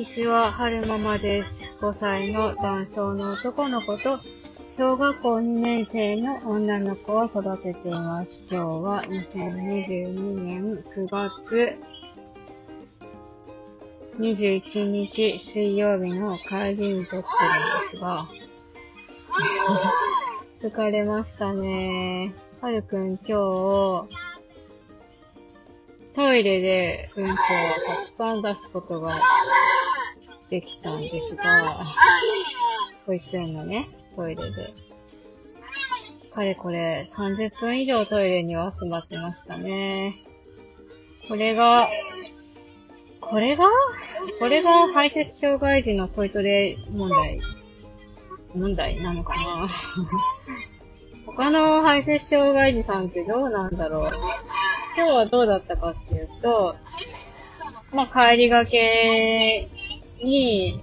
にちは、はるままです。5歳の男性の男の子と、小学校2年生の女の子を育てています。今日は2022年9月21日水曜日の帰りに撮ってるんですが、疲れましたね。はるくん今日、トイレでうんこをたくさん出すことができたんですが、保育園のね、トイレで。かれこれ30分以上トイレには集まってましたね。これが、これが？これが排泄障害児のトイトレ問題、問題なのかな他の排泄障害児さんってどうなんだろう今日はどうだったかっていうと、まあ、帰りがけに、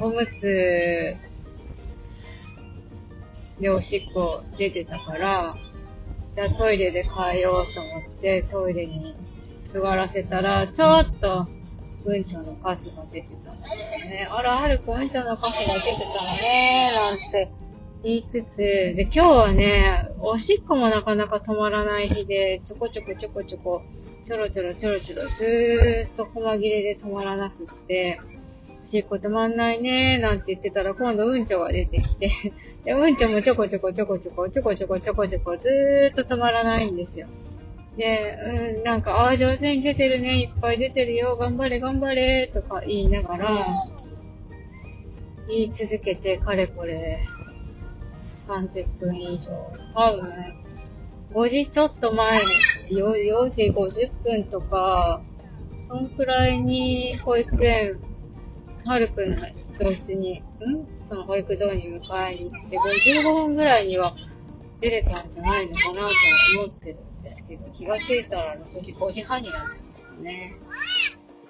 おむつ、でおしっこ出てたから、じゃあトイレで帰ろうと思って、トイレに座らせたら、ちょっと、うんちょのカスが出てたんですよね。あら、はるくんうんちょのカスが出てたのね、なんて言いつつ、で、今日はね、おしっこもなかなか止まらない日で、ちょこちょこちょこちょこ、ちょろちょろちょろちょろ、ずーっと細切れで止まらなくって、おしっこ止まんないねーなんて言ってたら、今度うんちょが出てきて、で、うんちょもちょこちょこちょこちょこ、ちょこちょこちょこちょこ、ずーっと止まらないんですよ。で、うん、なんか、ああ、上手に出てるね、いっぱい出てるよ、頑張れ頑張れ、とか言いながら、言い続けて、かれこれ、30分以上。多分、5時ちょっと前に、4時50分とか、そんくらいに保育園、はるくんの教室に、んその保育所に迎えに行って、55分ぐらいには出れたんじゃないのかなと思ってるんですけど、気がついたら6時、5時半になってましたね。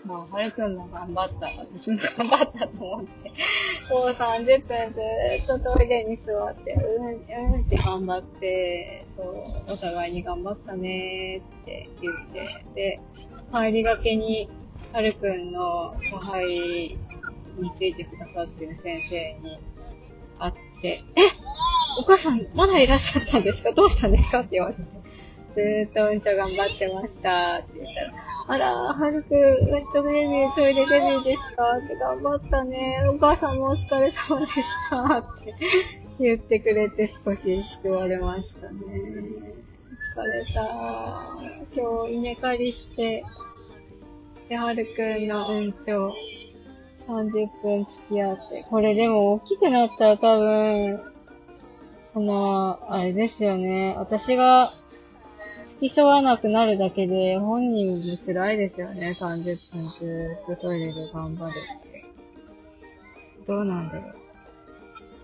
まあ、はるくんも頑張った。私も頑張ったと思って。こう30分ずーっとトイレに座って、うん、うんし頑張って、そう、お互いに頑張ったねーって言って、で、帰りがけに、はるくんの後輩についてくださってる先生に会って、えお母さんまだいらっしゃったんですか？どうしたんですか？って言われて。ずっとうんちょ頑張ってましたって言ったら、あら、はるくん、うんちょデビュー、トイレデビューですか？って頑張ったね。お母さんもお疲れ様でしたって言ってくれて少し救われましたね。疲れた。今日稲刈りして、で、はるくんのうんちょ30分付き合って。これでも大きくなったら多分、この、あれですよね。私がき添わなくなるだけで、本人に辛いですよね。30分ずっとトイレで頑張るって。どうなんだろう。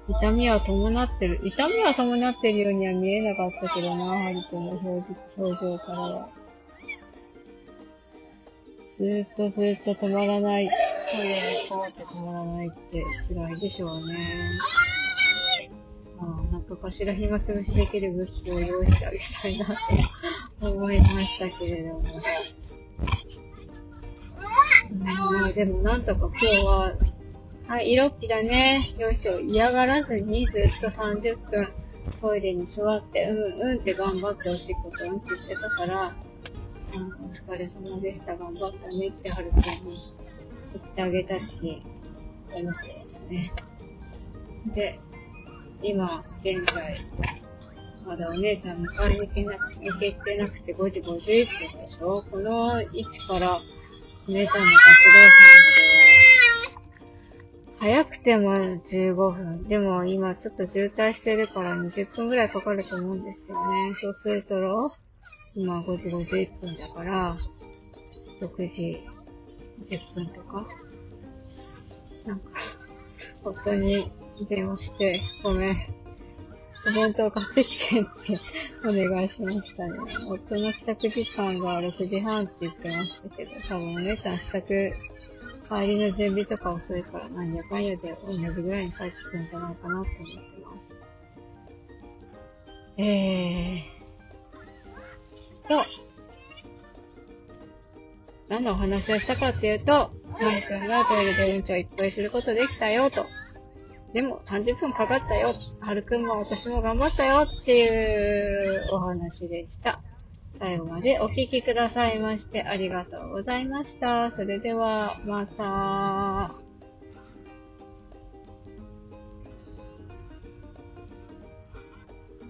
痛みは伴ってる。痛みは伴ってるようには見えなかったけどな、ハリ君の表表情からは。ずっとずっと止まらない。トイレにこうって止まらないって辛いでしょうね。なんかかしら暇つぶしできる物質を用意してあげたいなと思いましたけれども。うん、まあでもなんとか今日は、はい、色っきだね。よいしょ。嫌がらずにずっと30分トイレに座って、うんうんって頑張っておしっことうんちしてたから、うん、お疲れ様でした。頑張ったねってはるくんに言ってあげたし、思ってますね。で、今、現在、まだお姉ちゃん迎えに行けなく行けてなくて5時51分でしょ？この位置から、お姉ちゃんの学童さんまでは、早くても15分。でも今ちょっと渋滞してるから20分ぐらいかかると思うんですよね。そうすると、今5時51分だから、6時10分とか。なんか、夫に電話して、ごめん。お弁当買ってきてってお願いしましたね。夫の支度時間が6時半って言ってましたけど、多分お姉ちゃん支度、帰りの準備とか遅いから何やかんやで同じぐらいに帰ってくるんじゃないかなって思ってます。えー。と、何のお話をしたかっていうと、はるくんがトイレでうんちをいっぱいすることできたよと。でも30分かかったよ。はるくんも私も頑張ったよっていうお話でした。最後までお聞きくださいましてありがとうございました。それでは、また。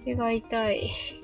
手が痛い。